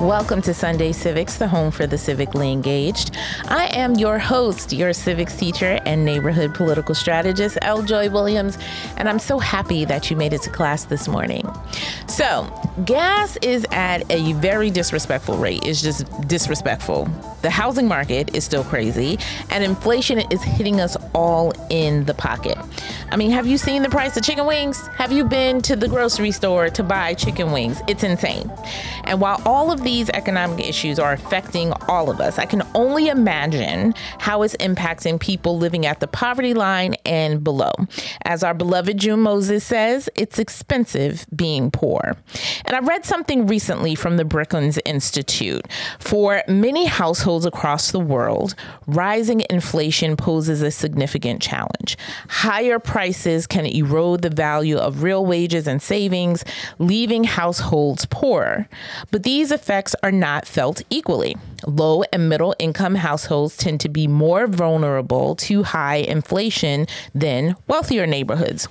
Welcome to Sunday Civics, the home for the civically engaged. I am your host, your civics teacher and neighborhood political strategist, L. Joy Williams, and I'm so happy that you made it to class this morning. So, gas is at a very disrespectful rate. It's just disrespectful. The housing market is still crazy, and inflation is hitting us all in the pocket. I mean, have you seen the price of chicken wings? Have you been to the grocery store to buy chicken wings? It's insane. And while all of these economic issues are affecting all of us, I can only imagine how it's impacting people living at the poverty line and below. As our beloved June Moses says, it's expensive being poor. And I read something recently from the Brookings Institute. For many households across the world, rising inflation poses a significant challenge. Higher prices can erode the value of real wages and savings, leaving households poorer. But these effects are not felt equally. Low and middle income households tend to be more vulnerable to high inflation than wealthier neighborhoods.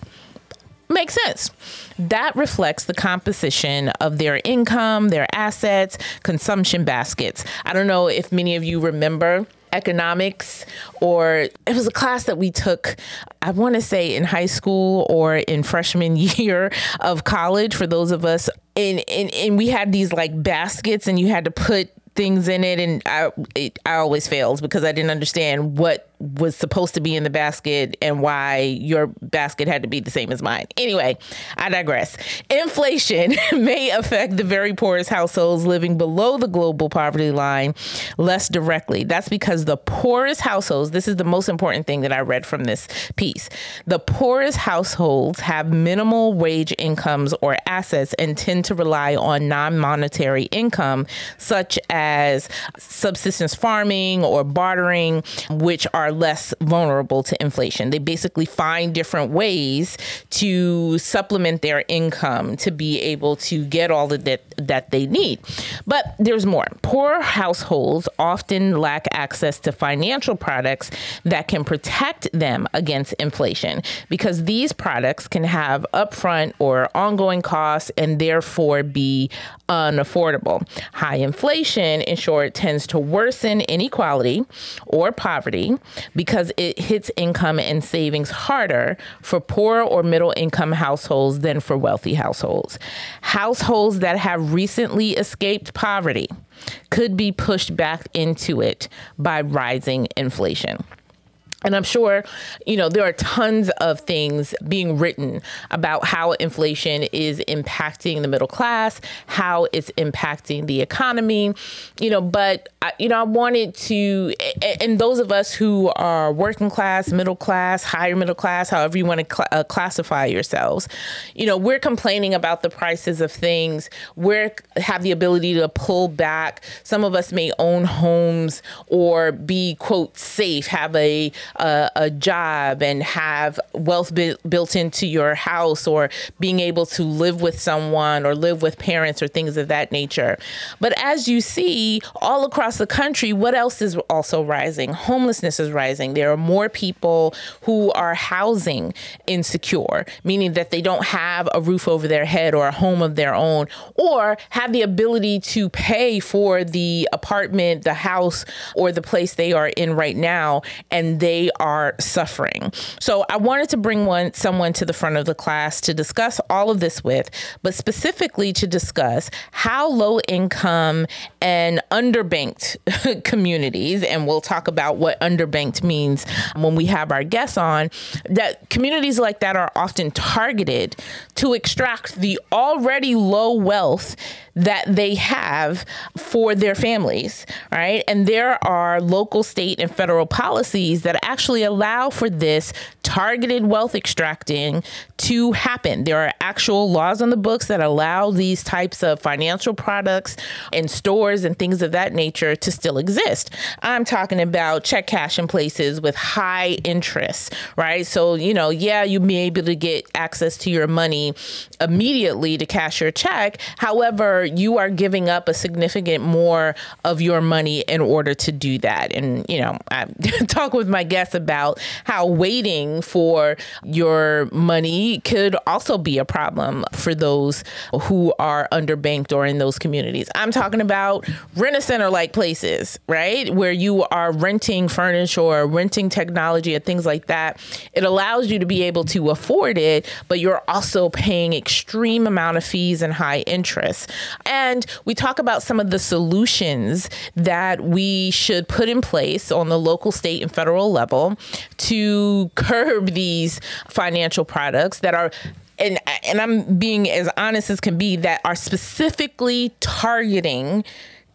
Makes sense. That reflects the composition of their income, their assets, consumption baskets. I don't know if many of you remember economics or it was a class that we took i want to say in high school or in freshman year of college for those of us and, and and we had these like baskets and you had to put things in it and i it, i always failed because i didn't understand what was supposed to be in the basket and why your basket had to be the same as mine. Anyway, I digress. Inflation may affect the very poorest households living below the global poverty line less directly. That's because the poorest households, this is the most important thing that I read from this piece. The poorest households have minimal wage incomes or assets and tend to rely on non monetary income, such as subsistence farming or bartering, which are are less vulnerable to inflation. They basically find different ways to supplement their income to be able to get all the debt that they need. But there's more. Poor households often lack access to financial products that can protect them against inflation because these products can have upfront or ongoing costs and therefore be unaffordable. High inflation, in short, tends to worsen inequality or poverty because it hits income and savings harder for poor or middle income households than for wealthy households. Households that have recently escaped poverty could be pushed back into it by rising inflation. And I'm sure, you know, there are tons of things being written about how inflation is impacting the middle class, how it's impacting the economy, you know, but, you know, I wanted to, and those of us who are working class, middle class, higher middle class, however you want to cl- uh, classify yourselves, you know, we're complaining about the prices of things. We have the ability to pull back. Some of us may own homes or be, quote, safe, have a, a, a job and have wealth bu- built into your house or being able to live with someone or live with parents or things of that nature. But as you see all across the country, what else is also rising? Homelessness is rising. There are more people who are housing insecure, meaning that they don't have a roof over their head or a home of their own, or have the ability to pay for the apartment, the house, or the place they are in right now, and they are suffering. So I wanted to bring one someone to the front of the class to discuss all of this with, but specifically to discuss how low income and underbanked communities, and we'll talk about what underbanked means when we have our guests on, that communities like that are often targeted to extract the already low wealth that they have for their families, right? And there are local, state, and federal policies that actually allow for this targeted wealth extracting to happen. There are actual laws on the books that allow these types of financial products and stores and things of that nature to still exist. I'm talking about check cash in places with high interest, right? So, you know, yeah, you may be able to get access to your money immediately to cash your check. However, you are giving up a significant more of your money in order to do that. And, you know, I talk with my guests about how waiting for your money could also be a problem for those who are underbanked or in those communities. I'm talking about rent a center like places, right? Where you are renting furniture or renting technology and things like that. It allows you to be able to afford it, but you're also paying extreme amount of fees and high interest. And we talk about some of the solutions that we should put in place on the local, state, and federal level to curb these financial products that are and and I'm being as honest as can be that are specifically targeting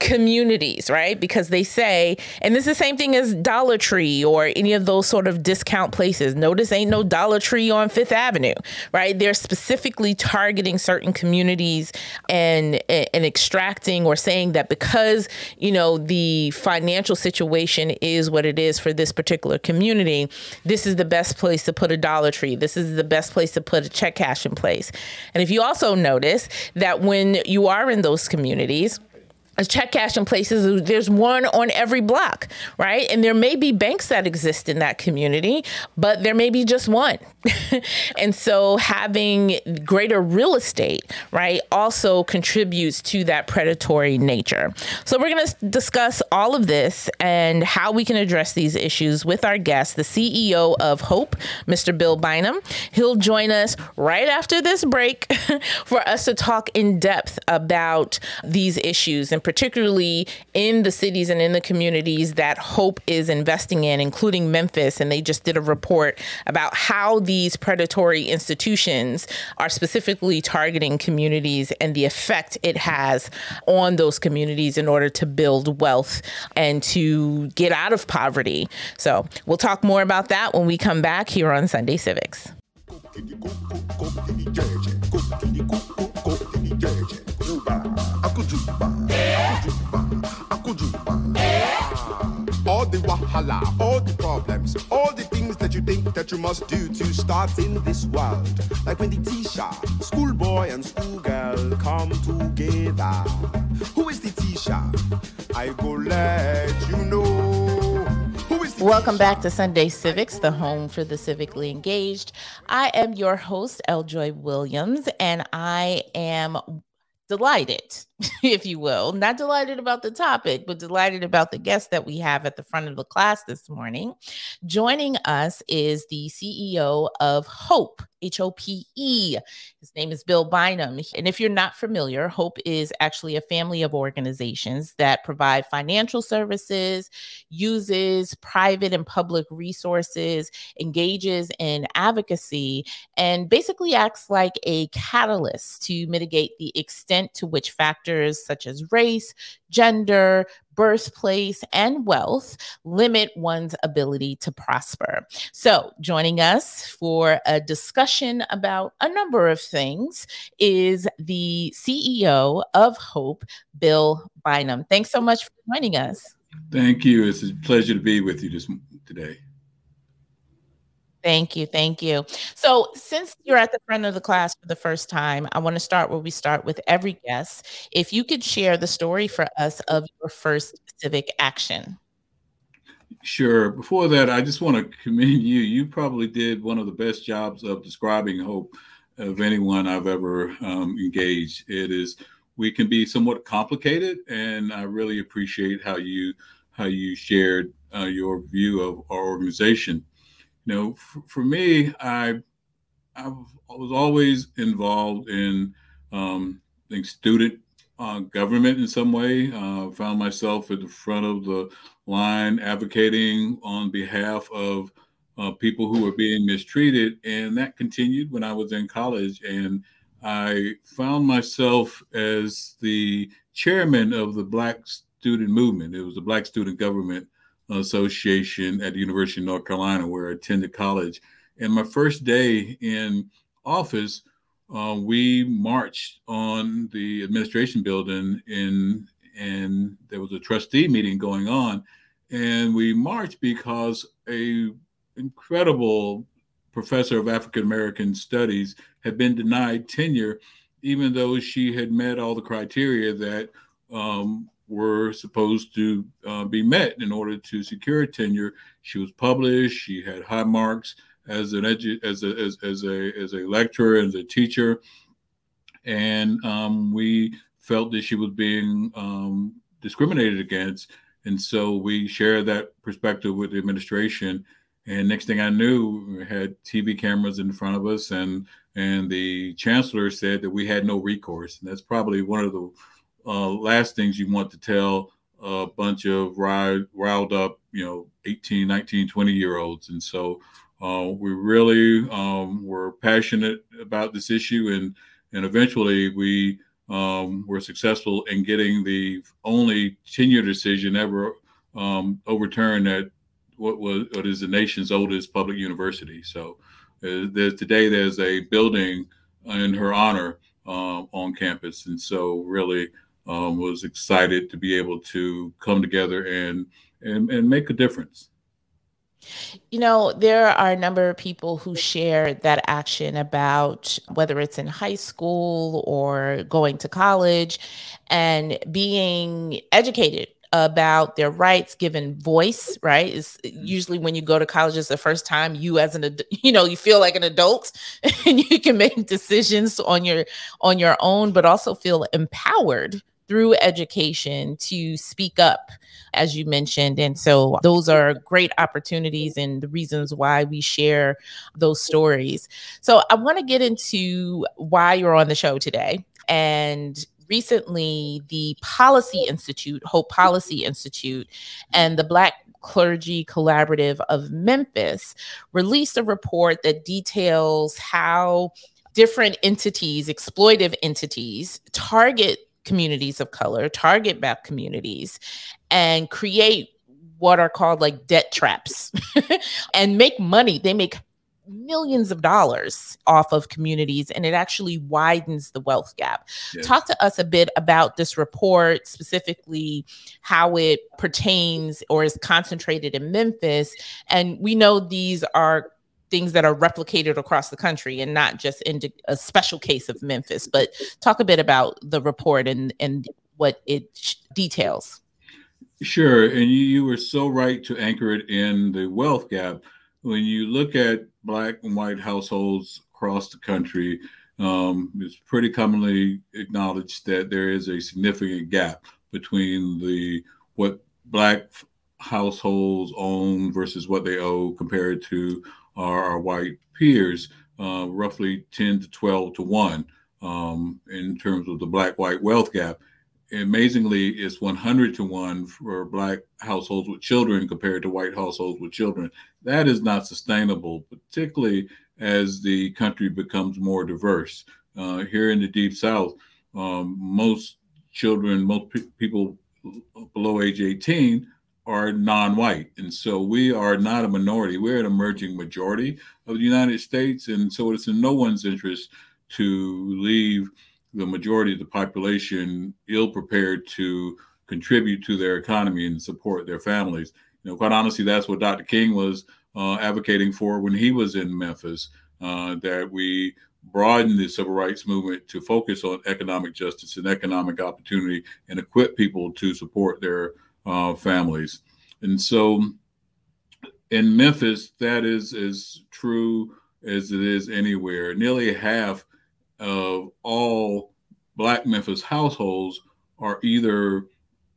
communities, right? Because they say, and this is the same thing as Dollar Tree or any of those sort of discount places. Notice ain't no Dollar Tree on Fifth Avenue, right? They're specifically targeting certain communities and and extracting or saying that because, you know, the financial situation is what it is for this particular community, this is the best place to put a Dollar Tree. This is the best place to put a check cash in place. And if you also notice that when you are in those communities, check cashing places there's one on every block right? And there may be banks that exist in that community but there may be just one. And so having greater real estate right also contributes to that predatory nature. So we're going to discuss all of this and how we can address these issues with our guest the ceo of hope mr bill bynum. He'll join us right after this break for us to talk in depth about these issues and particularly in the cities and in the communities that Hope is investing in, including Memphis. And they just did a report about how these predatory institutions are specifically targeting communities and the effect it has on those communities in order to build wealth and to get out of poverty. So we'll talk more about that when we come back here on Sunday Civics. All the wahala, all the problems, all the things that you think that you must do to start in this world. Like when the teacher, schoolboy and schoolgirl come together. Who is the teacher? I go let you know. Welcome back to Sunday Civics, the home for the civically engaged. I am your host, L. Joy Williams, and I am delighted, if you will, not delighted about the topic, but delighted about the guest that we have at the front of the class this morning. Joining us is the CEO of Hope, H O P E. His name is Bill Bynum. And if you're not familiar, Hope is actually a family of organizations that provide financial services, uses private and public resources, engages in advocacy, and basically acts like a catalyst to mitigate the extent to which factors such as race, gender, birthplace, and wealth limit one's ability to prosper. So, joining us for a discussion about a number of things is the CEO of Hope, Bill Bynum. Thanks so much for joining us. Thank you. It's a pleasure to be with you this, today. Thank you. Thank you. So, since you're at the front of the class for the first time, I want to start where we start with every guest. If you could share the story for us of your first civic action. Sure. Before that, I just want to commend you. You probably did one of the best jobs of describing hope of anyone I've ever um, engaged. It is we can be somewhat complicated, and I really appreciate how you how you shared uh, your view of our organization you know, for, for me, I I was always involved in um, I think student uh, government in some way. Uh, found myself at the front of the line advocating on behalf of uh, people who were being mistreated, and that continued when I was in college. And I found myself as the chairman of the Black Student Movement. It was the Black Student Government Association at the University of North Carolina, where I attended college. And my first day in office, uh, we marched on the administration building in and there was a trustee meeting going on and we marched because a incredible professor of African American studies had been denied tenure, even though she had met all the criteria that um, were supposed to uh, be met in order to secure tenure. She was published. She had high marks as an edu- as a as, as a as a lecturer and as a teacher, and um, we felt that she was being um, discriminated against, and so we shared that perspective with the administration and next thing I knew, we had TV cameras in front of us, and and the chancellor said that we had no recourse. And that's probably one of the uh, last things you want to tell a bunch of riled, riled up, you know, 18, 19, 20 year olds. And so uh, we really um, were passionate about this issue, and and eventually we um, were successful in getting the only tenure decision ever um, overturned at what was what is the nation's oldest public university. So uh, there's, today there's a building in her honor um, on campus, and so really um, was excited to be able to come together and and, and make a difference. You know, there are a number of people who share that action about whether it's in high school or going to college and being educated about their rights given voice right is mm-hmm. usually when you go to college it's the first time you as an you know you feel like an adult and you can make decisions on your on your own but also feel empowered through education to speak up as you mentioned. And so those are great opportunities and the reasons why we share those stories. So i want to get into why you're on the show today. And recently the Policy Institute, Hope Policy Institute, and the Black Clergy Collaborative of Memphis released a report that details how different entities, exploitive entities, target communities of color, target Black communities, and create what are called like debt traps and make money. They make millions of dollars off of communities and it actually widens the wealth gap. Yes. Talk to us a bit about this report, specifically how it pertains or is concentrated in Memphis. And we know these are things that are replicated across the country and not just in a special case of Memphis, but talk a bit about the report and, and what it details. Sure. And you, you were so right to anchor it in the wealth gap. When you look at black and white households across the country, um, it's pretty commonly acknowledged that there is a significant gap between the what black households own versus what they owe compared to our, our white peers, uh, roughly 10 to 12 to 1 um, in terms of the black white wealth gap. Amazingly it's 100 to 1 for black households with children compared to white households with children. That is not sustainable particularly as the country becomes more diverse. Uh, here in the deep south um, most children most pe- people below age 18 are non-white and so we are not a minority we're an emerging majority of the united states and so it's in no one's interest to leave the majority of the population ill prepared to contribute to their economy and support their families. You know, quite honestly, that's what Dr. King was uh, advocating for when he was in Memphis. Uh, that we broaden the civil rights movement to focus on economic justice and economic opportunity and equip people to support their uh, families. And so in Memphis, that is as true as it is anywhere. Nearly half of all Black Memphis households are either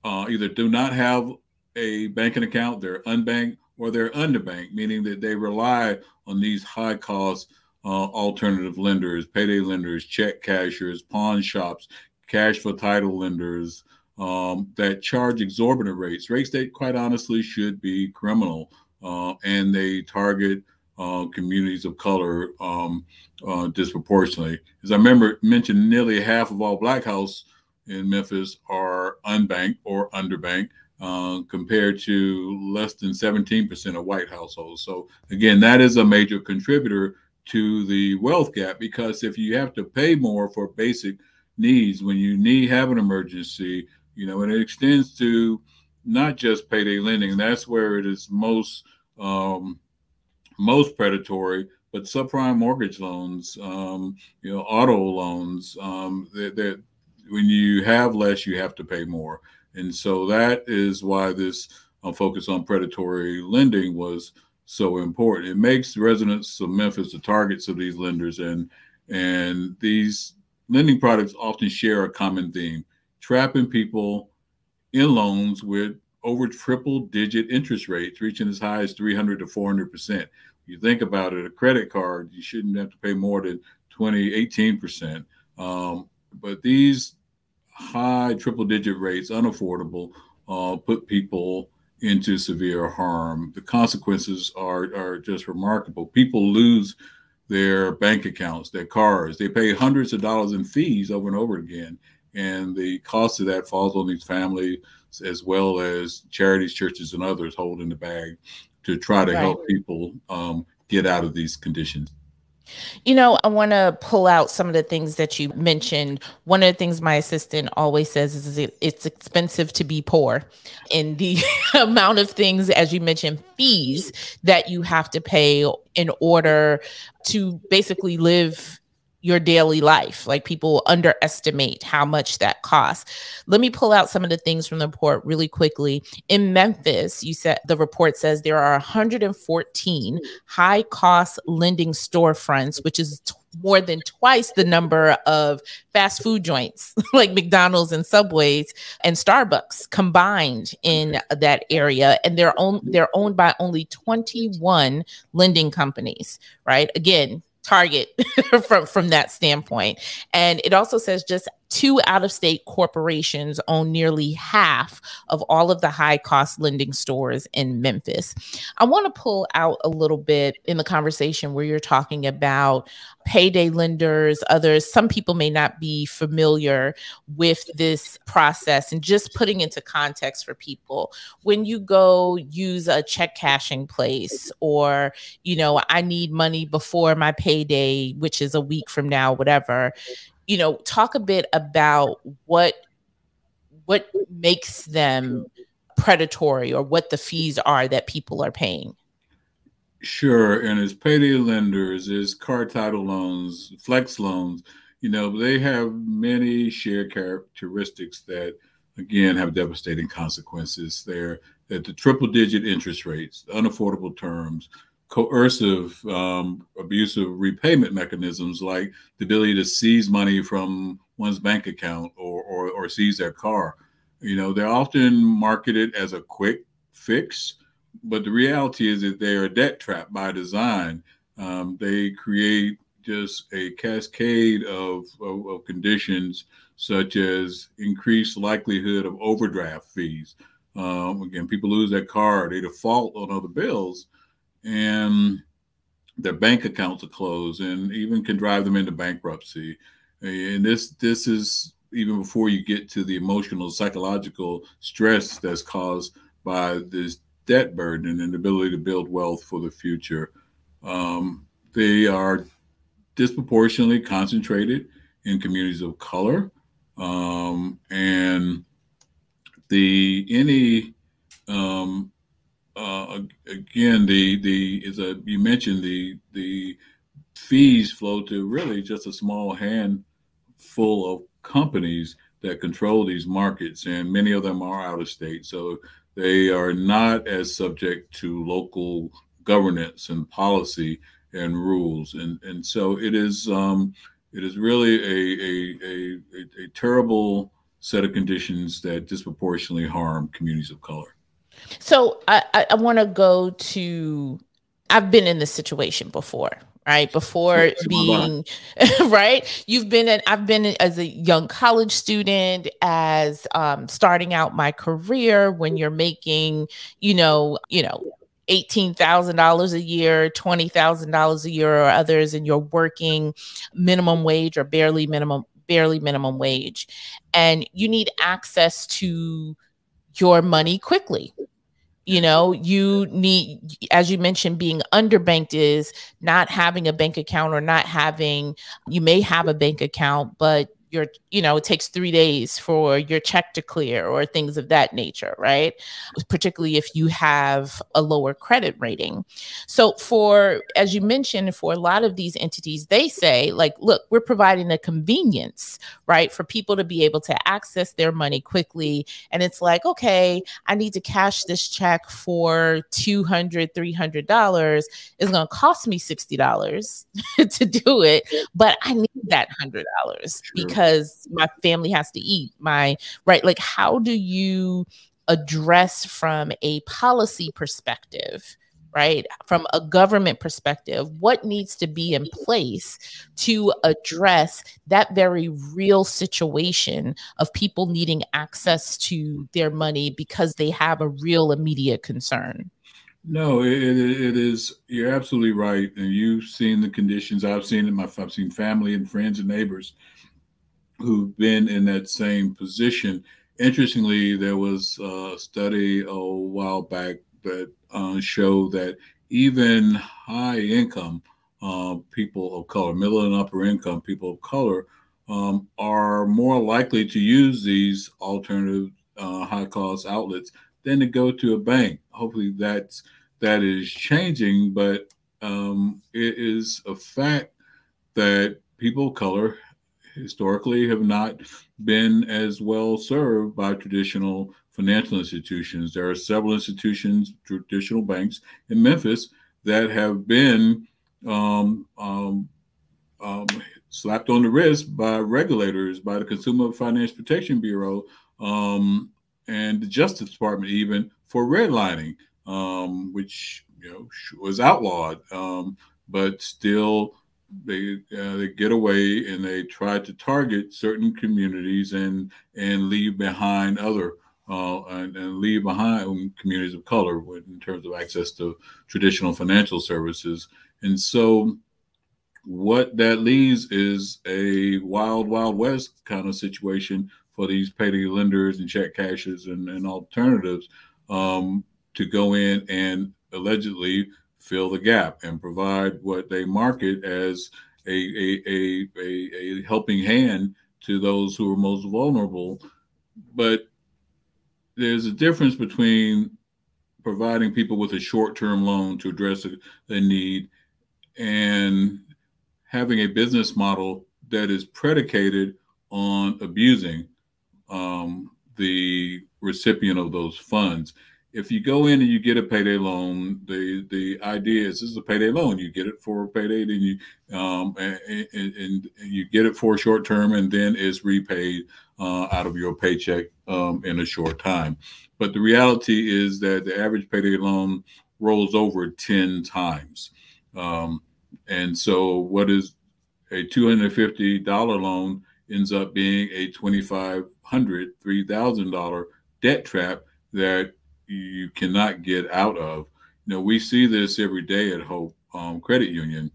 uh, either do not have a banking account, they're unbanked, or they're underbanked, meaning that they rely on these high cost uh, alternative lenders, payday lenders, check cashers, pawn shops, cash for title lenders um, that charge exorbitant rates, rates that quite honestly should be criminal. Uh, and they target uh, communities of color um, uh, disproportionately. As I remember mentioned, nearly half of all black houses in Memphis are unbanked or underbanked. Uh, compared to less than 17% of white households. So, again, that is a major contributor to the wealth gap because if you have to pay more for basic needs when you need have an emergency, you know, and it extends to not just payday lending. That's where it is most um, most predatory, but subprime mortgage loans, um, you know, auto loans. Um, that, when you have less, you have to pay more. And so that is why this uh, focus on predatory lending was so important. It makes residents of Memphis the targets of these lenders, and and these lending products often share a common theme: trapping people in loans with over triple digit interest rates, reaching as high as 300 to 400 percent. You think about it, a credit card, you shouldn't have to pay more than 20, 18 percent. Um, but these high triple digit rates, unaffordable, uh, put people into severe harm. The consequences are, are just remarkable. People lose their bank accounts, their cars. They pay hundreds of dollars in fees over and over again. And the cost of that falls on these families as well as charities, churches, and others holding the bag to try to right. help people um, get out of these conditions. You know, I want to pull out some of the things that you mentioned. One of the things my assistant always says is it, it's expensive to be poor. And the amount of things, as you mentioned, fees that you have to pay in order to basically live your daily life. Like people underestimate how much that costs. Let me pull out some of the things from the report really quickly. In Memphis, you said the report says there are 114 high cost lending storefronts, which is t- more than twice the number of fast food joints like McDonald's and Subways and Starbucks combined in that area and they're owned they're owned by only 21 lending companies right again target from from that standpoint. And it also says just two out of state corporations own nearly half of all of the high cost lending stores in Memphis. I want to pull out a little bit in the conversation where you're talking about payday lenders, others. Some people may not be familiar with this process and just putting into context for people. When you go use a check cashing place or, you know, I need money before my payday, which is a week from now, whatever you know talk a bit about what what makes them predatory or what the fees are that people are paying? Sure and as payday lenders as car title loans flex loans you know they have many shared characteristics that again have devastating consequences there at the triple digit interest rates unaffordable terms coercive, um, abusive repayment mechanisms like the ability to seize money from one's bank account or, or, or seize their car. You know, they're often marketed as a quick fix, but the reality is that they are debt trap by design. Um, they create just a cascade of, of, of, conditions such as increased likelihood of overdraft fees. Um, again, people lose their car, they default on other bills, and their bank accounts are closed and even can drive them into bankruptcy. And this this is even before you get to the emotional, psychological stress that's caused by this debt burden and ability to build wealth for the future. Um, they are disproportionately concentrated in communities of color, um, and the any um, uh, again, the the is a you mentioned the the fees flow to really just a small handful of companies that control these markets, and many of them are out of state, so they are not as subject to local governance and policy and rules, and and so it is um, it is really a a, a, a, a terrible set of conditions that disproportionately harm communities of color. So I, I, I want to go to. I've been in this situation before, right? Before being right, you've been in. I've been as a young college student, as um, starting out my career when you're making, you know, you know, $18,000 a year, $20,000 a year, or others, and you're working minimum wage or barely minimum barely minimum wage and you need access to your money quickly. You know you need as you mentioned being underbanked is not having a bank account or not having you may have a bank account but your you know it takes three days for your check to clear or things of that nature right? Particularly if you have a lower credit rating. So for as you mentioned for a lot of these entities they say like look we're providing a convenience right for people to be able to access their money quickly. And it's like okay i need to cash this check for 200 300 dollars. It's going to cost me 60 dollars to do it but i need that hundred dollars because because my family has to eat my right like how do you address from a policy perspective right from a government perspective what needs to be in place to address that very real situation of people needing access to their money because they have a real immediate concern no, it, it is. You're absolutely right, and you've seen the conditions. I've seen it. My I've seen family and friends and neighbors who've been in that same position. Interestingly, there was a study a while back that uh, showed that even high income uh, people of color, middle and upper income people of color, um, are more likely to use these alternative uh, high cost outlets than to go to a bank. Hopefully, that's that is changing, but um, it is a fact that people of color historically have not been as well served by traditional financial institutions. There are several institutions, traditional banks in Memphis, that have been um, um, um, slapped on the wrist by regulators, by the Consumer Financial Protection Bureau, um, and the Justice Department, even for redlining, um, which you know was outlawed, um, but still they uh, they get away and they try to target certain communities and and leave behind other uh, and, and, leave behind communities of color in terms of access to traditional financial services. And so, what that leaves is a wild, wild west kind of situation for these payday lenders and check cashers and, and alternatives um, to go in and allegedly fill the gap and provide what they market as a, a, a, a, a helping hand to those who are most vulnerable. But there's a difference between providing people with a short-term loan to address a, a, need and having a business model that is predicated on abusing um, the recipient of those funds if you go in and you get a payday loan, the the idea is this is a payday loan. You get it for a payday, then you um, and, and, and you get it for a short term, and then it's repaid uh, out of your paycheck um, in a short time. But the reality is that the average payday loan rolls over ten times, um, and so what is a two hundred fifty dollar loan ends up being a twenty five hundred three thousand dollar debt trap that you cannot get out of. You know, we see this every day at Hope um, Credit Union,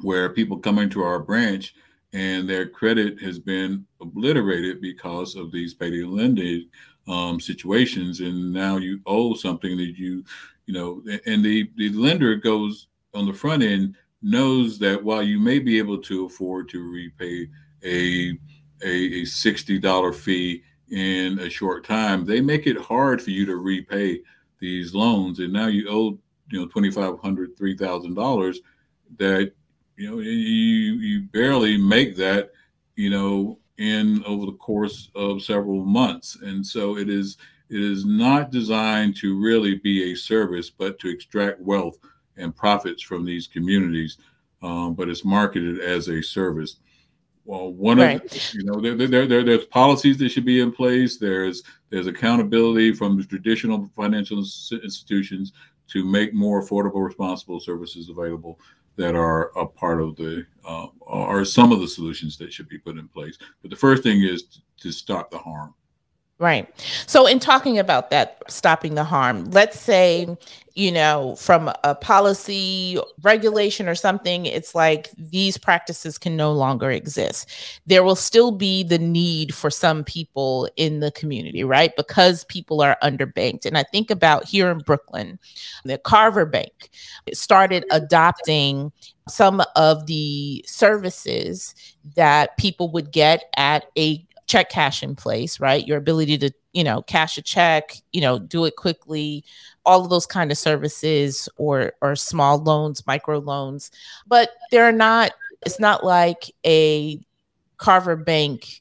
where people come into our branch and their credit has been obliterated because of these payday lending um, situations, and now you owe something that you, you know, and the the lender goes on the front end knows that while you may be able to afford to repay a a, a sixty dollar fee in a short time, they make it hard for you to repay these loans. And now you owe, you know, $2,500, $3,000 that, you know, you, you barely make that, you know, in over the course of several months. And so it is, it is not designed to really be a service, but to extract wealth and profits from these communities. Um, but it's marketed as a service. Well, one right. of you know there, there, there, there's policies that should be in place. There's there's accountability from the traditional financial institutions to make more affordable, responsible services available that are a part of the uh, are some of the solutions that should be put in place. But the first thing is to, to stop the harm. Right. So, in talking about that, stopping the harm, let's say, you know, from a policy regulation or something, it's like these practices can no longer exist. There will still be the need for some people in the community, right? Because people are underbanked. And I think about here in Brooklyn, the Carver Bank started adopting some of the services that people would get at a check cash in place, right? Your ability to, you know, cash a check, you know, do it quickly, all of those kind of services or or small loans, micro loans. But they're not it's not like a Carver Bank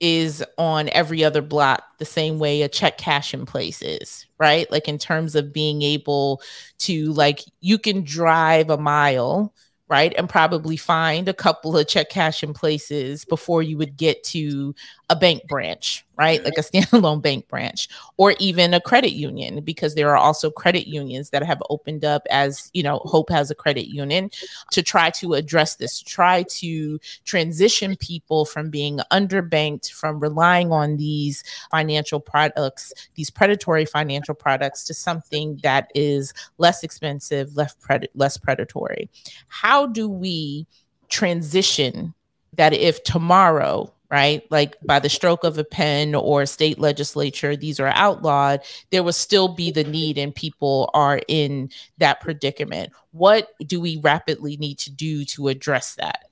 is on every other block the same way a check cash in place is, right? Like in terms of being able to like you can drive a mile right? And probably find a couple of check cash in places before you would get to a bank branch, right? Mm-hmm. Like a standalone bank branch or even a credit union, because there are also credit unions that have opened up as, you know, Hope has a credit union to try to address this, try to transition people from being underbanked, from relying on these financial products, these predatory financial products to something that is less expensive, less, pred- less predatory. How do we transition that if tomorrow right? Like by the stroke of a pen or state legislature, these are outlawed, there will still be the need and people are in that predicament. What do we rapidly need to do to address that?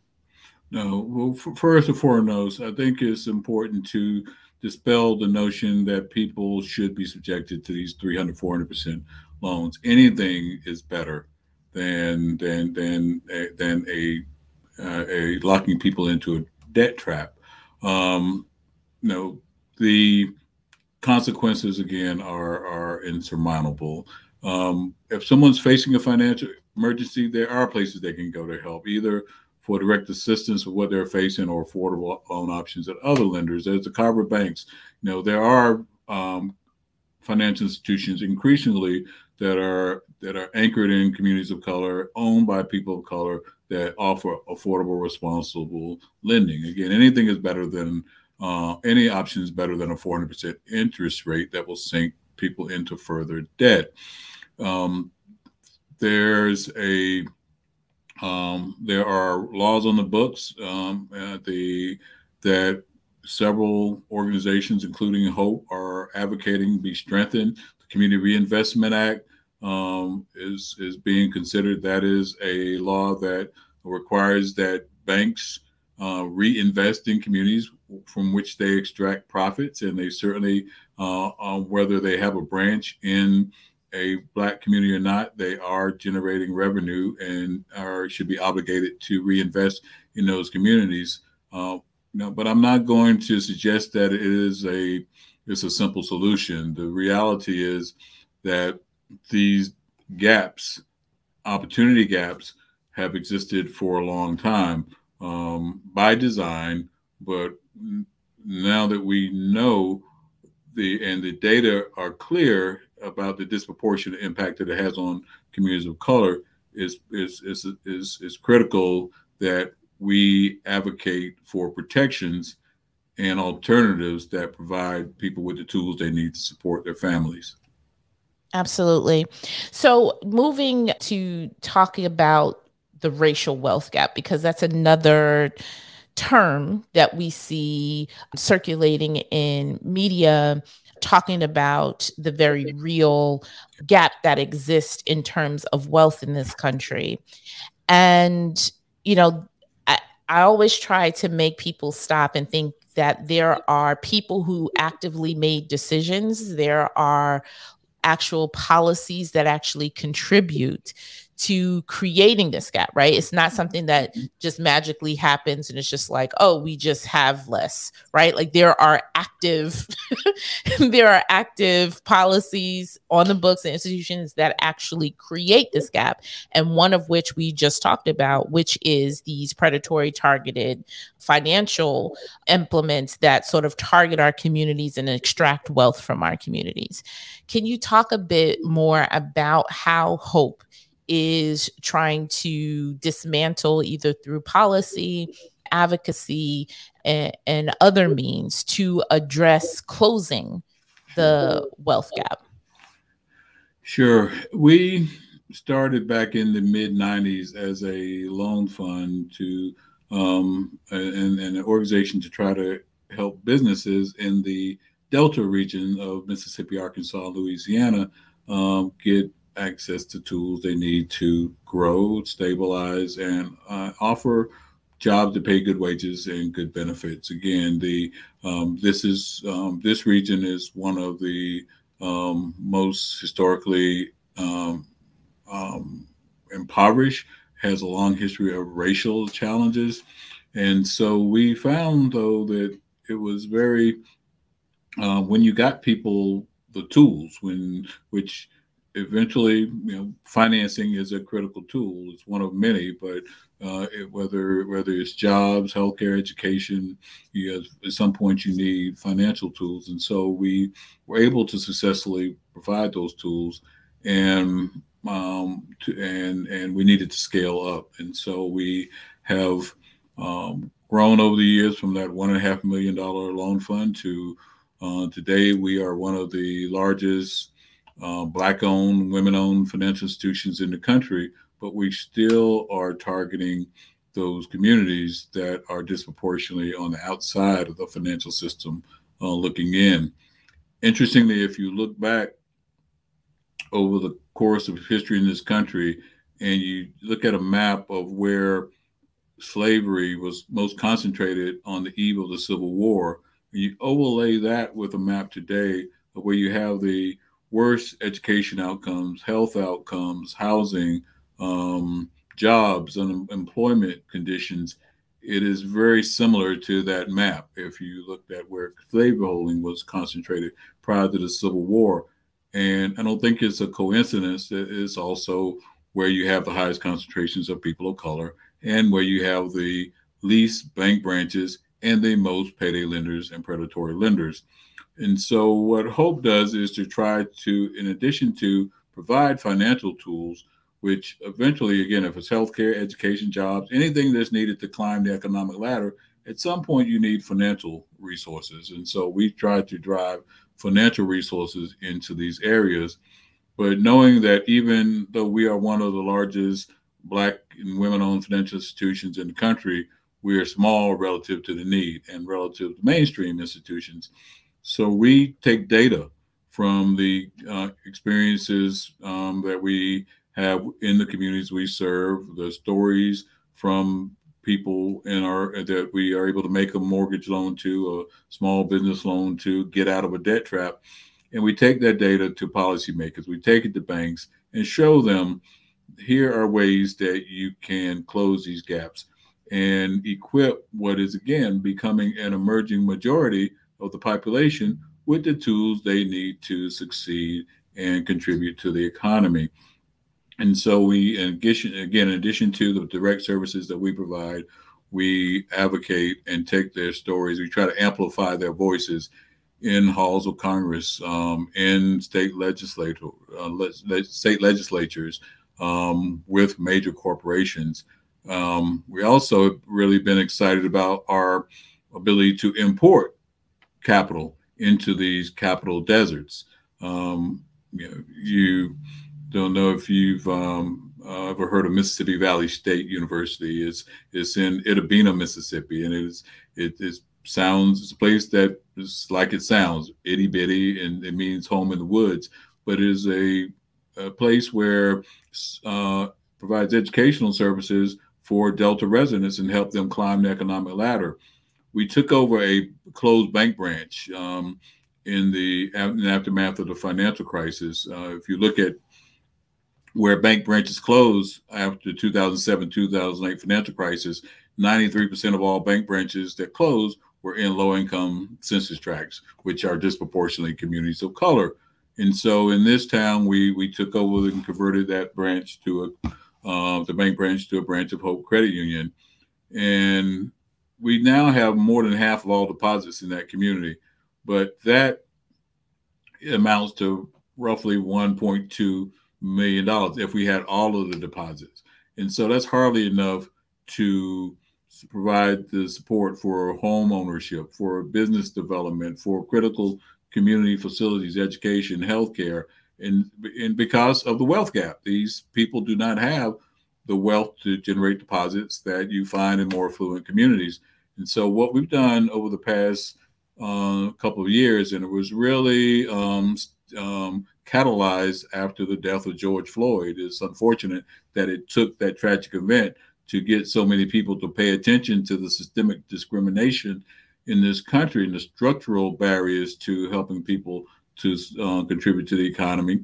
No, well, first and foremost, I think it's important to dispel the notion that people should be subjected to these 300, 400% loans. Anything is better than than than than a uh, a locking people into a debt trap um, you know, the consequences again are are insurmountable. Um, if someone's facing a financial emergency, there are places they can go to help, either for direct assistance of what they're facing or affordable loan options at other lenders. There's the Carver banks. You know, there are um, financial institutions increasingly that are that are anchored in communities of color, owned by people of color, that offer affordable, responsible lending. Again, anything is better than uh, any option is better than a 400% interest rate that will sink people into further debt. Um, there's a um, there are laws on the books um, the that several organizations, including Hope, are advocating be strengthened. Community Reinvestment Act um, is is being considered. That is a law that requires that banks uh, reinvest in communities from which they extract profits, and they certainly, uh, um, whether they have a branch in a black community or not, they are generating revenue and are should be obligated to reinvest in those communities. Uh, no, but I'm not going to suggest that it is a it's a simple solution. The reality is that these gaps, opportunity gaps, have existed for a long time um, by design. But now that we know the and the data are clear about the disproportionate impact that it has on communities of color, is is is is, is critical that we advocate for protections and alternatives that provide people with the tools they need to support their families. Absolutely. So, moving to talking about the racial wealth gap, because that's another term that we see circulating in media talking about the very real gap that exists in terms of wealth in this country. And, you know, I, I always try to make people stop and think that there are people who actively made decisions. There are actual policies that actually contribute to creating this gap, right? It's not something that mm-hmm. just magically happens and it's just like, oh, we just have less, right? Like there are active there are active policies on the books and institutions that actually create this gap and one of which we just talked about, which is these predatory targeted financial implements that sort of target our communities and extract wealth from our communities. Can you talk a bit more about how hope is trying to dismantle either through policy advocacy and, and other means to address closing the wealth gap? Sure. We started back in the mid 90s as a loan fund to um, and, and, an organization to try to help businesses in the Delta region of Mississippi, Arkansas, Louisiana um, get access to tools they need to grow, stabilize, and uh, offer jobs to pay good wages and good benefits. Again, the um, this is um, this region is one of the um, most historically um, um, impoverished, has a long history of racial challenges, and so we found though that it was very uh, when you got people the tools when which eventually you know financing is a critical tool. It's one of many but uh, it, whether whether it's jobs healthcare education you have, at some point you need financial tools. And so we were able to successfully provide those tools and um, to, and and we needed to scale up. And so we have um, grown over the years from that one and a half million dollar loan fund to uh, today, we are one of the largest uh, Black owned, women owned financial institutions in the country, but we still are targeting those communities that are disproportionately on the outside of the financial system uh, looking in. Interestingly, if you look back over the course of history in this country and you look at a map of where slavery was most concentrated on the eve of the Civil War, you overlay that with a map today of where you have the worst education outcomes, health outcomes, housing, um, jobs, and employment conditions. It is very similar to that map if you looked at where slaveholding was concentrated prior to the Civil War. And I don't think it's a coincidence that it's also where you have the highest concentrations of people of color and where you have the least bank branches and the most payday lenders and predatory lenders. And so, what Hope does is to try to, in addition to provide financial tools, which eventually, again, if it's healthcare, education, jobs, anything that's needed to climb the economic ladder, at some point you need financial resources. And so, we try to drive financial resources into these areas. But knowing that even though we are one of the largest Black and women owned financial institutions in the country, we are small relative to the need and relative to mainstream institutions. So we take data from the uh, experiences um, that we have in the communities we serve, the stories from people in our that we are able to make a mortgage loan to, a small business loan to, get out of a debt trap, and we take that data to policymakers. We take it to banks and show them here are ways that you can close these gaps and equip what is again becoming an emerging majority of the population with the tools they need to succeed and contribute to the economy. And so we, in addition, again, in addition to the direct services that we provide, we advocate and take their stories. We try to amplify their voices in halls of Congress, um, in state legislature, uh, state legislatures, um, with major corporations um, we also really been excited about our ability to import capital into these capital deserts. Um, you, know, you, don't know if you've um, uh, ever heard of Mississippi Valley State University. It's it's in Itta Bena, Mississippi, and it is it is sounds it's a place that is like it sounds itty bitty, and it means home in the woods. But it is a, a place where uh, provides educational services for Delta residents and help them climb the economic ladder. We took over a closed bank branch um, in the in aftermath of the financial crisis. Uh, if you look at where bank branches closed after 2007 2008 financial crisis, 93% of all bank branches that closed were in low income census tracts, which are disproportionately communities of color. And so in this town, we we took over and converted that branch to a uh, the bank branch to a branch of Hope Credit Union. And we now have more than half of all deposits in that community, but that amounts to roughly 1.2 million dollars if we had all of the deposits. And so that's hardly enough to provide the support for home ownership, for business development, for critical community facilities, education, healthcare, and, and because of the wealth gap. These people do not have the wealth to generate deposits that you find in more affluent communities. And so, what we've done over the past uh, couple of years, and it was really um, um, catalyzed after the death of George Floyd. It's unfortunate that it took that tragic event to get so many people to pay attention to the systemic discrimination in this country and the structural barriers to helping people to uh, contribute to the economy.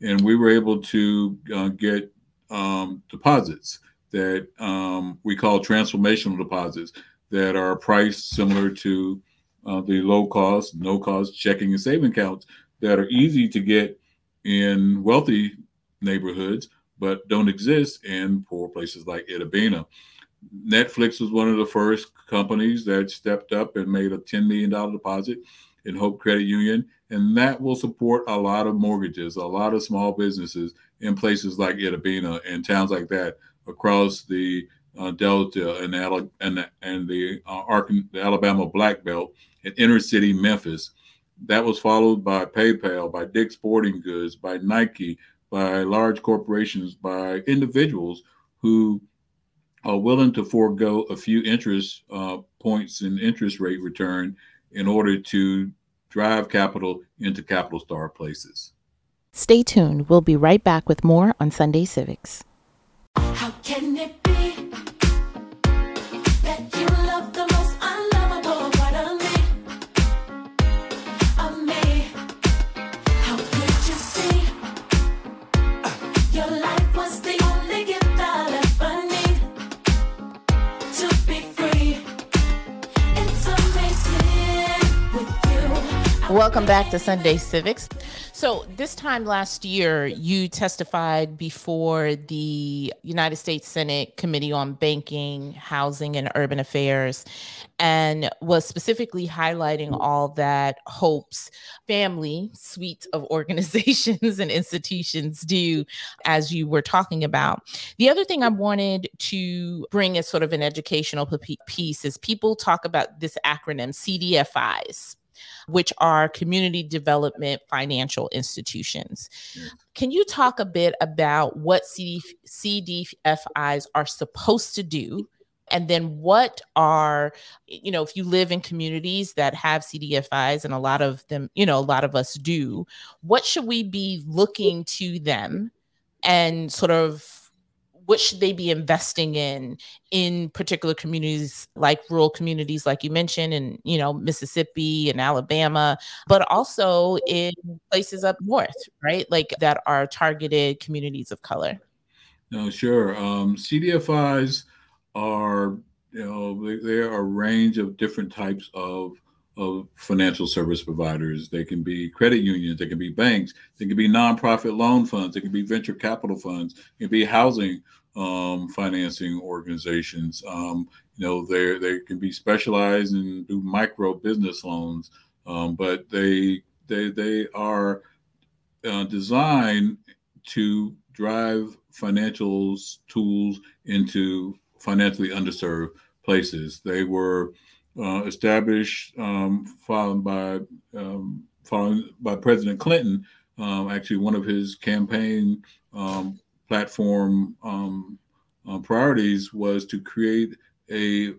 And we were able to uh, get um, deposits that um, we call transformational deposits that are priced similar to uh, the low cost, no cost checking and saving accounts that are easy to get in wealthy neighborhoods, but don't exist in poor places like Itta Bena. Netflix was one of the first companies that stepped up and made a $10 million deposit in Hope Credit Union. And that will support a lot of mortgages, a lot of small businesses in places like Itta Bena and towns like that across the uh, Delta and the, and and the, uh, the Alabama Black Belt in inner city Memphis. That was followed by PayPal, by Dick's Sporting Goods, by Nike, by large corporations, by individuals who are willing to forego a few interest uh, points in interest rate return in order to drive capital into capital star places. Stay tuned. We'll be right back with more on Sunday Civics. Welcome back to Sunday Civics. So, this time last year, you testified before the United States Senate Committee on Banking, Housing, and Urban Affairs, and was specifically highlighting all that HOPE's family suite of organizations and institutions do, as you were talking about. The other thing I wanted to bring as sort of an educational piece is people talk about this acronym CDFIs which are community development financial institutions. Mm. Can you talk a bit about what CD, CDFIs are supposed to do? And then what are, you know, if you live in communities that have CDFIs, and a lot of them, you know, a lot of us do, what should we be looking to them and sort of what should they be investing in in particular communities like rural communities like you mentioned in you know mississippi and alabama but also in places up north right? Like that are targeted communities of color. No sure. Um, cdfis are you know they, they are a range of different types of of financial service providers. They can be credit unions, they can be banks, they can be nonprofit loan funds, they can be venture capital funds, it can be housing um, financing organizations. Um, you know, they they can be specialized and do micro business loans, um, but they they they are uh, designed to drive financial tools into financially underserved places. They were uh, established um, followed by um, following by President Clinton. Um, actually, one of his campaign platform um, uh, priorities was to create a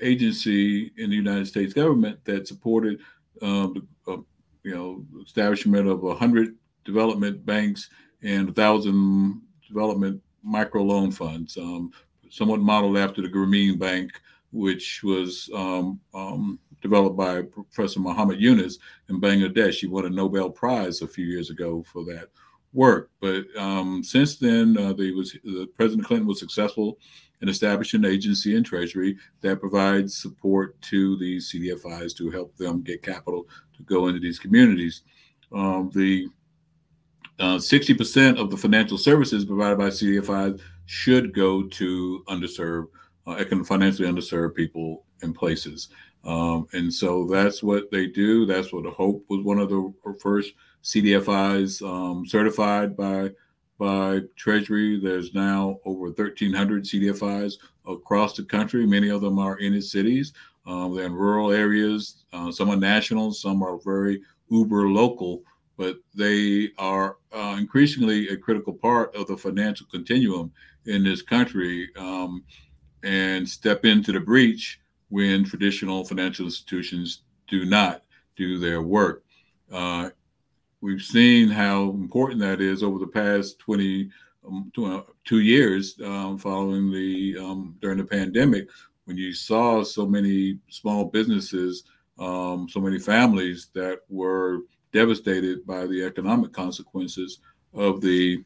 agency in the United States government that supported uh, the, uh, you know establishment of a hundred development banks and a thousand development microloan funds, um, somewhat modeled after the Grameen Bank, which was um, um, developed by Professor Muhammad Yunus in Bangladesh. He won a Nobel Prize a few years ago for that work. But um, since then, uh, was uh, President Clinton was successful in establishing an agency in Treasury that provides support to these CDFIs to help them get capital to go into these communities. Um, the uh, 60% of the financial services provided by CDFIs should go to underserved, uh, financially underserved people and places. Um, and so that's what they do. That's what Hope was one of the first CDFIs um, certified by by Treasury. There's now over 1,300 CDFIs across the country. Many of them are in the cities. Um, they're in rural areas. Uh, some are national, some are very uber local, but they are uh, increasingly a critical part of the financial continuum in this country um, and step into the breach when traditional financial institutions do not do their work. Uh, we've seen how important that is over the past 20, um, uh, two years um, following the um, during the pandemic when you saw so many small businesses, um, so many families that were devastated by the economic consequences of the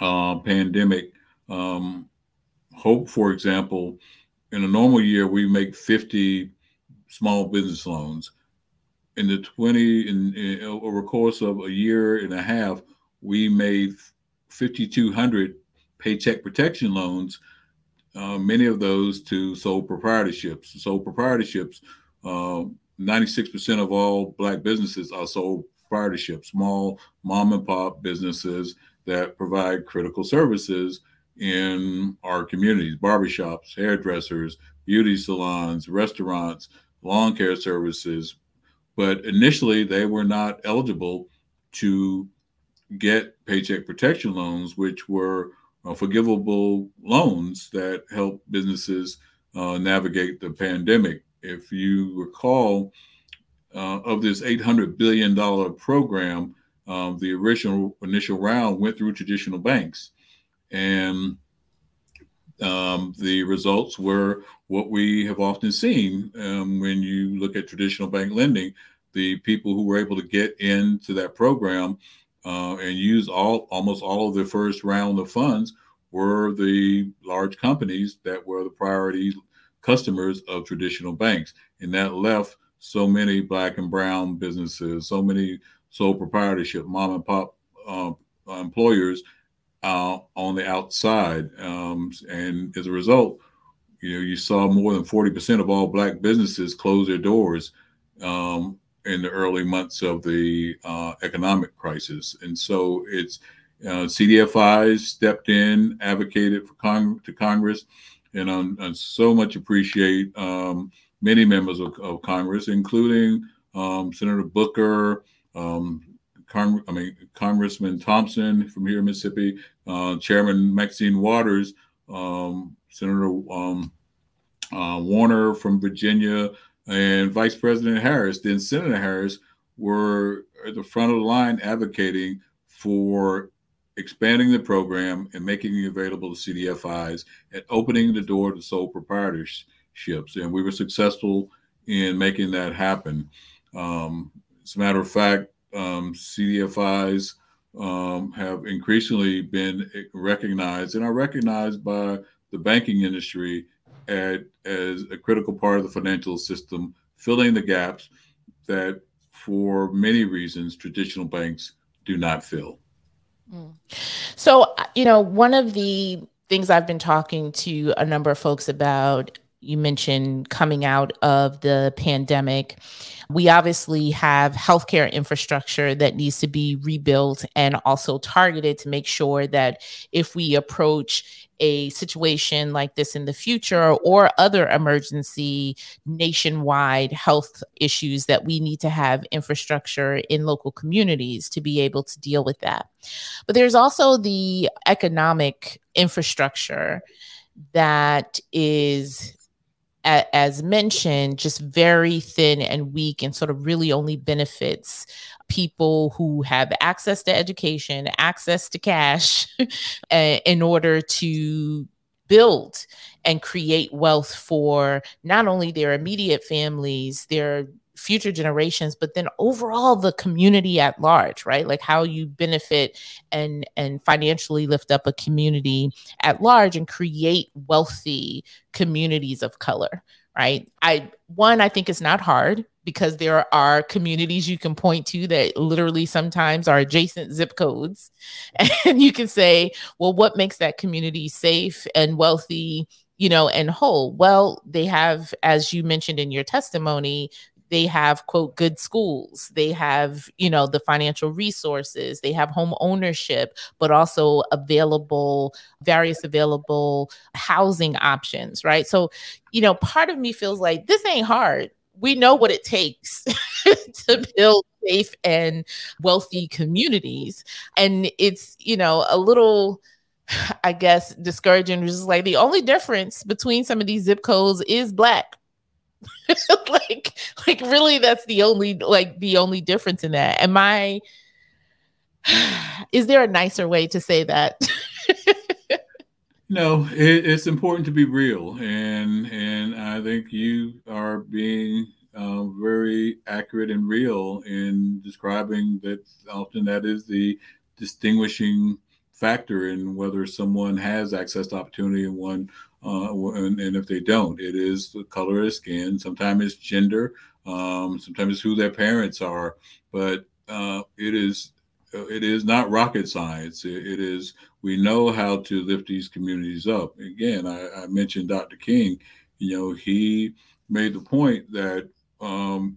uh, pandemic. Um, Hope, for example, in a normal year, we make 50 small business loans. In the 20, in, in over course of a year and a half, we made 5,200 paycheck protection loans, uh, many of those to sole proprietorships. Sole proprietorships, uh, 96% of all Black businesses are sole proprietorships, small mom and pop businesses that provide critical services in our communities barbershops, hairdressers, beauty salons, restaurants, lawn care services. But initially, they were not eligible to get paycheck protection loans, which were uh, forgivable loans that help businesses uh, navigate the pandemic. If you recall, uh, of this $800 billion program, um, the original initial round went through traditional banks. And um, the results were what we have often seen um, when you look at traditional bank lending. The people who were able to get into that program uh, and use all almost all of the first round of funds were the large companies that were the priority customers of traditional banks, and that left so many black and brown businesses, so many sole proprietorship, mom and pop uh, employers uh, on the outside, um, and as a result, you know you saw more than forty percent of all black businesses close their doors um, in the early months of the uh, economic crisis, and so it's uh, CDFIs stepped in, advocated for Cong- to Congress, and I so much appreciate um, many members of, of, Congress, including um, Senator Booker, um, Cong- I mean Congressman Thompson from here in Mississippi, uh, Chairman Maxine Waters, um, Senator um, uh, Warner from Virginia, and Vice President Harris, then Senator Harris, were at the front of the line advocating for expanding the program and making it available to CDFIs and opening the door to sole proprietorships. And we were successful in making that happen. Um, as a matter of fact, um, CDFIs um, have increasingly been recognized and are recognized by the banking industry at, as a critical part of the financial system, filling the gaps that, for many reasons, traditional banks do not fill. So, uh, you know, one of the things I've been talking to a number of folks about, you mentioned coming out of the pandemic. We obviously have healthcare infrastructure that needs to be rebuilt and also targeted to make sure that if we approach a situation like this in the future or other emergency nationwide health issues that we need to have infrastructure in local communities to be able to deal with that. But there's also the economic infrastructure that is as mentioned, just very thin and weak and sort of really only benefits people who have access to education, access to cash uh, in order to build and create wealth for not only their immediate families, their future generations but then overall the community at large right? Like how you benefit and and financially lift up a community at large and create wealthy communities of color right? I one i think it's not hard because there are communities you can point to that literally sometimes are adjacent zip codes. And you can say well what makes that community safe and wealthy you know and whole? Well they have as you mentioned in your testimony they have quote good schools. They have you know the financial resources. They have home ownership but also available various available housing options right? So you know part of me feels like this ain't hard. We know what it takes to build safe and wealthy communities. And it's you know a little I guess discouraging. Is like the only difference between some of these zip codes is black. like like really that's the only like the only difference in that. Am I is there a nicer way to say that? no, it, it's important to be real and and I think you are being uh, very accurate and real in describing that often that is the distinguishing factor in whether someone has access to opportunity and one uh, and, and, if they don't. It is the color of skin sometimes it's gender um, sometimes it's who their parents are but uh, it is uh, it is not rocket science. It, it is we know how to lift these communities up. Again I, I mentioned dr king. You know he made the point that um,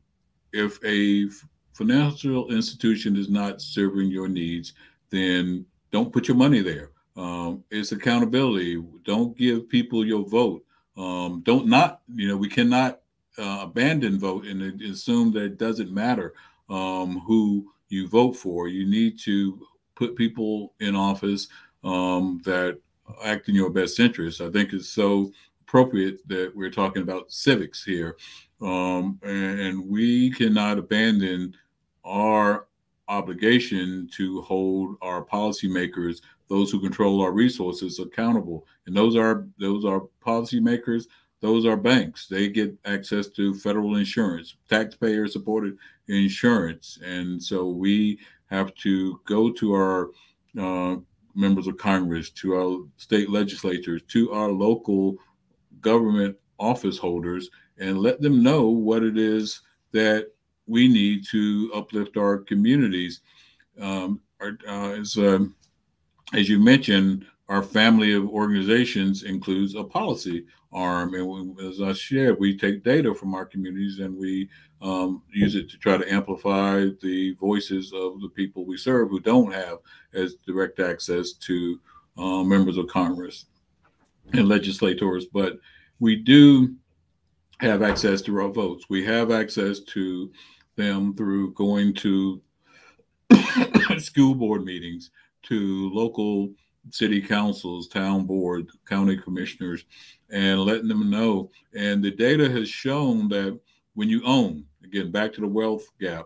if a financial institution is not serving your needs then don't put your money there. Um, it's accountability. Don't give people your vote. Um, don't not, you know, we cannot uh, abandon vote and assume that it doesn't matter um, who you vote for. You need to put people in office um, that act in your best interest. I think it's so appropriate that we're talking about civics here. Um, and, and we cannot abandon our obligation to hold our policymakers, those who control our resources, accountable. And those are those are policymakers. Those are banks. They get access to federal insurance, taxpayer supported insurance, and so we have to go to our uh, members of Congress, to our state legislatures, to our local government office holders, and let them know what it is that we need to uplift our communities. Um, our, uh, as, um, as you mentioned, our family of organizations includes a policy arm. And we, as I shared, we take data from our communities and we um, use it to try to amplify the voices of the people we serve who don't have as direct access to uh, members of Congress and legislators. But we do have access to our votes. We have access to them through going to school board meetings, to local city councils, town board, county commissioners, and letting them know. And the data has shown that when you own, again, back to the wealth gap,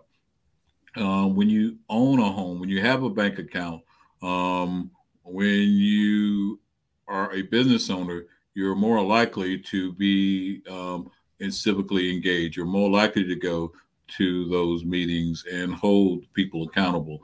uh, when you own a home, when you have a bank account, um, when you are a business owner, you're more likely to be um, and civically engaged. You're more likely to go to those meetings and hold people accountable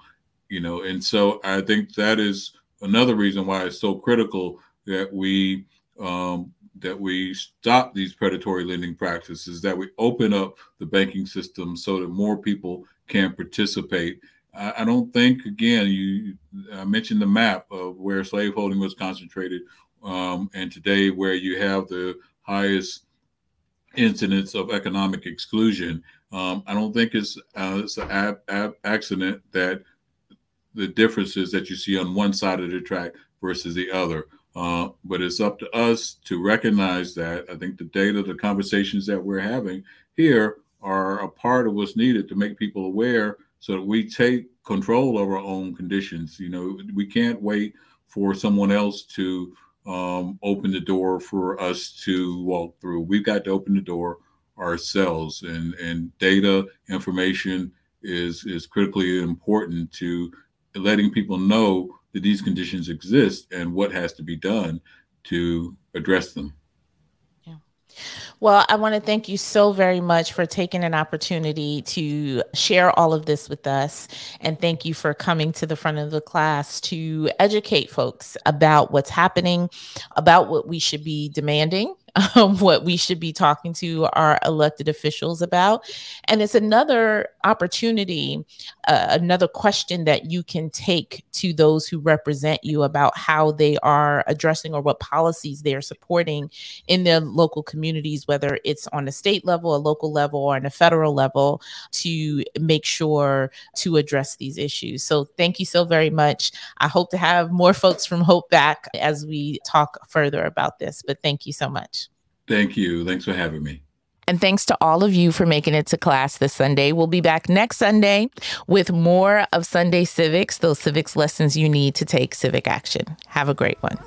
you know? And so i think that is another reason why it's so critical that we um, that we stop these predatory lending practices that we open up the banking system so that more people can participate. I, I don't think again you I mentioned the map of where slaveholding was concentrated um, and today where you have the highest incidents of economic exclusion um, I don't think it's uh, it's an ab- ab- accident that the differences that you see on one side of the track versus the other. Uh, but it's up to us to recognize that. I think the data, the conversations that we're having here are a part of what's needed to make people aware so that we take control of our own conditions. You know, we can't wait for someone else to um, open the door for us to walk through. We've got to open the door ourselves and and data information is is critically important to letting people know that these conditions exist and what has to be done to address them yeah well, I want to thank you so very much for taking an opportunity to share all of this with us. And thank you for coming to the front of the class to educate folks about what's happening, about what we should be demanding um, what we should be talking to our elected officials about. And it's another opportunity, uh, another question that you can take to those who represent you about how they are addressing or what policies they are supporting in their local communities, whether it's on a state level, a local level, or on a federal level, to make sure to address these issues. So thank you so very much. I hope to have more folks from Hope back as we talk further about this, but thank you so much. Thank you. Thanks for having me. And thanks to all of you for making it to class this Sunday. We'll be back next Sunday with more of Sunday Civics, those civics lessons you need to take civic action. Have a great one.